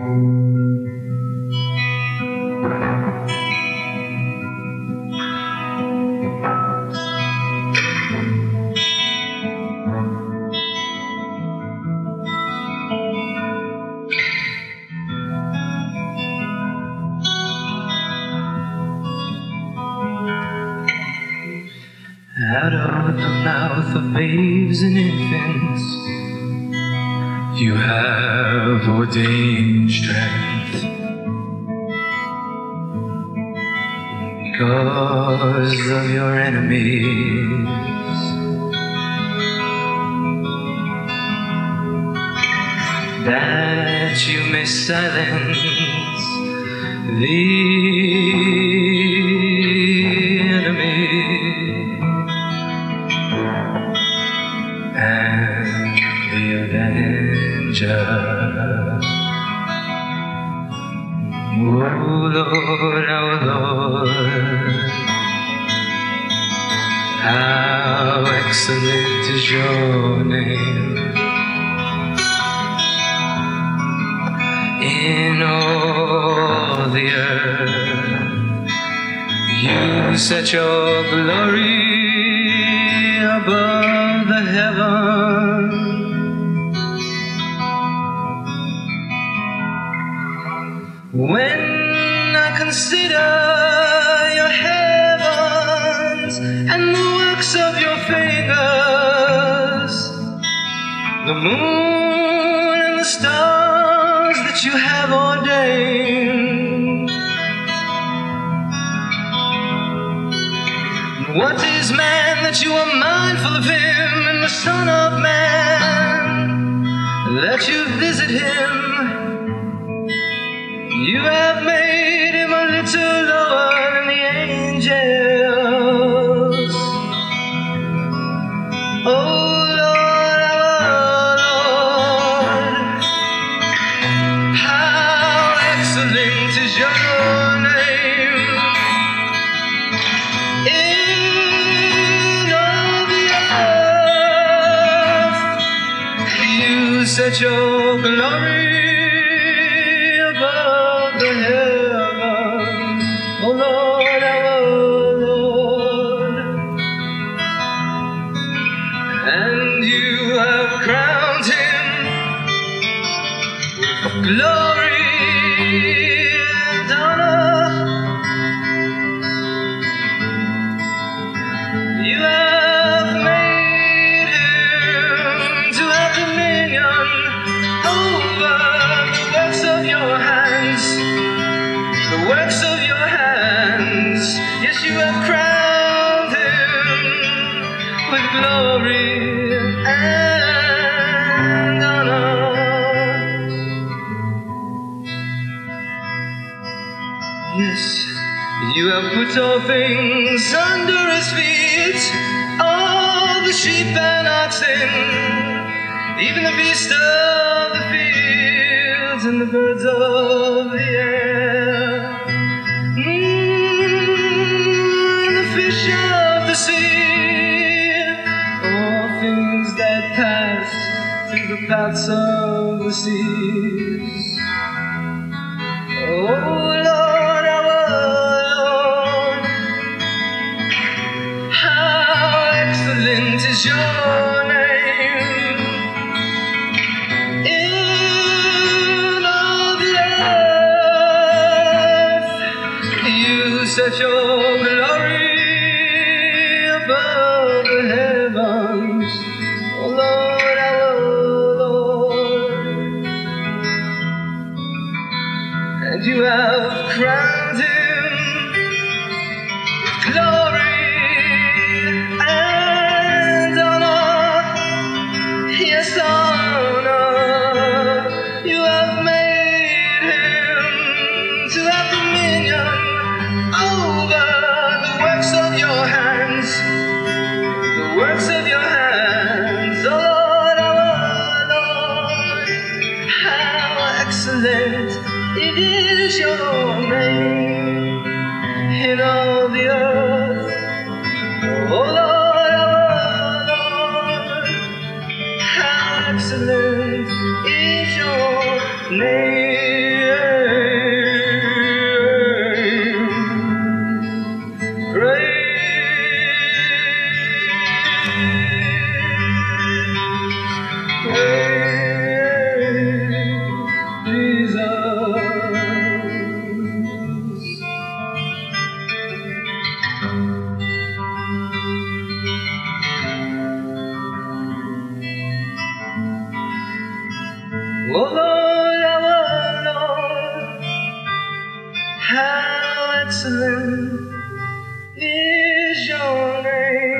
Out of the mouth of babes and infants, you have ordained strength. Because of your enemies, that you may silence the Oh Lord, our Lord, how excellent is your name. In all the earth. You set your glory above When I consider your heavens and the works of your fingers, the moon and the stars that you have ordained. What is man that you are mindful of him, and the Son of Man that you visit him? You have made him a little lower than the angels. Oh Lord, our Lord, glory and honor. You have made him to have dominion over the works of your hands. The works of your hands. Yes, you have crowned him with glory Yes, you have put all things under his feet, all the sheep and oxen, even the beasts of the fields and the birds of the air. Mm, the fish of the sea, all things that pass through the paths of the seas. Set your glory above the heavens, oh Lord, our Lord and you have crowned him with glory and honor. Yes, honor. You have made Lord, excellent is your name. how excellent is your name.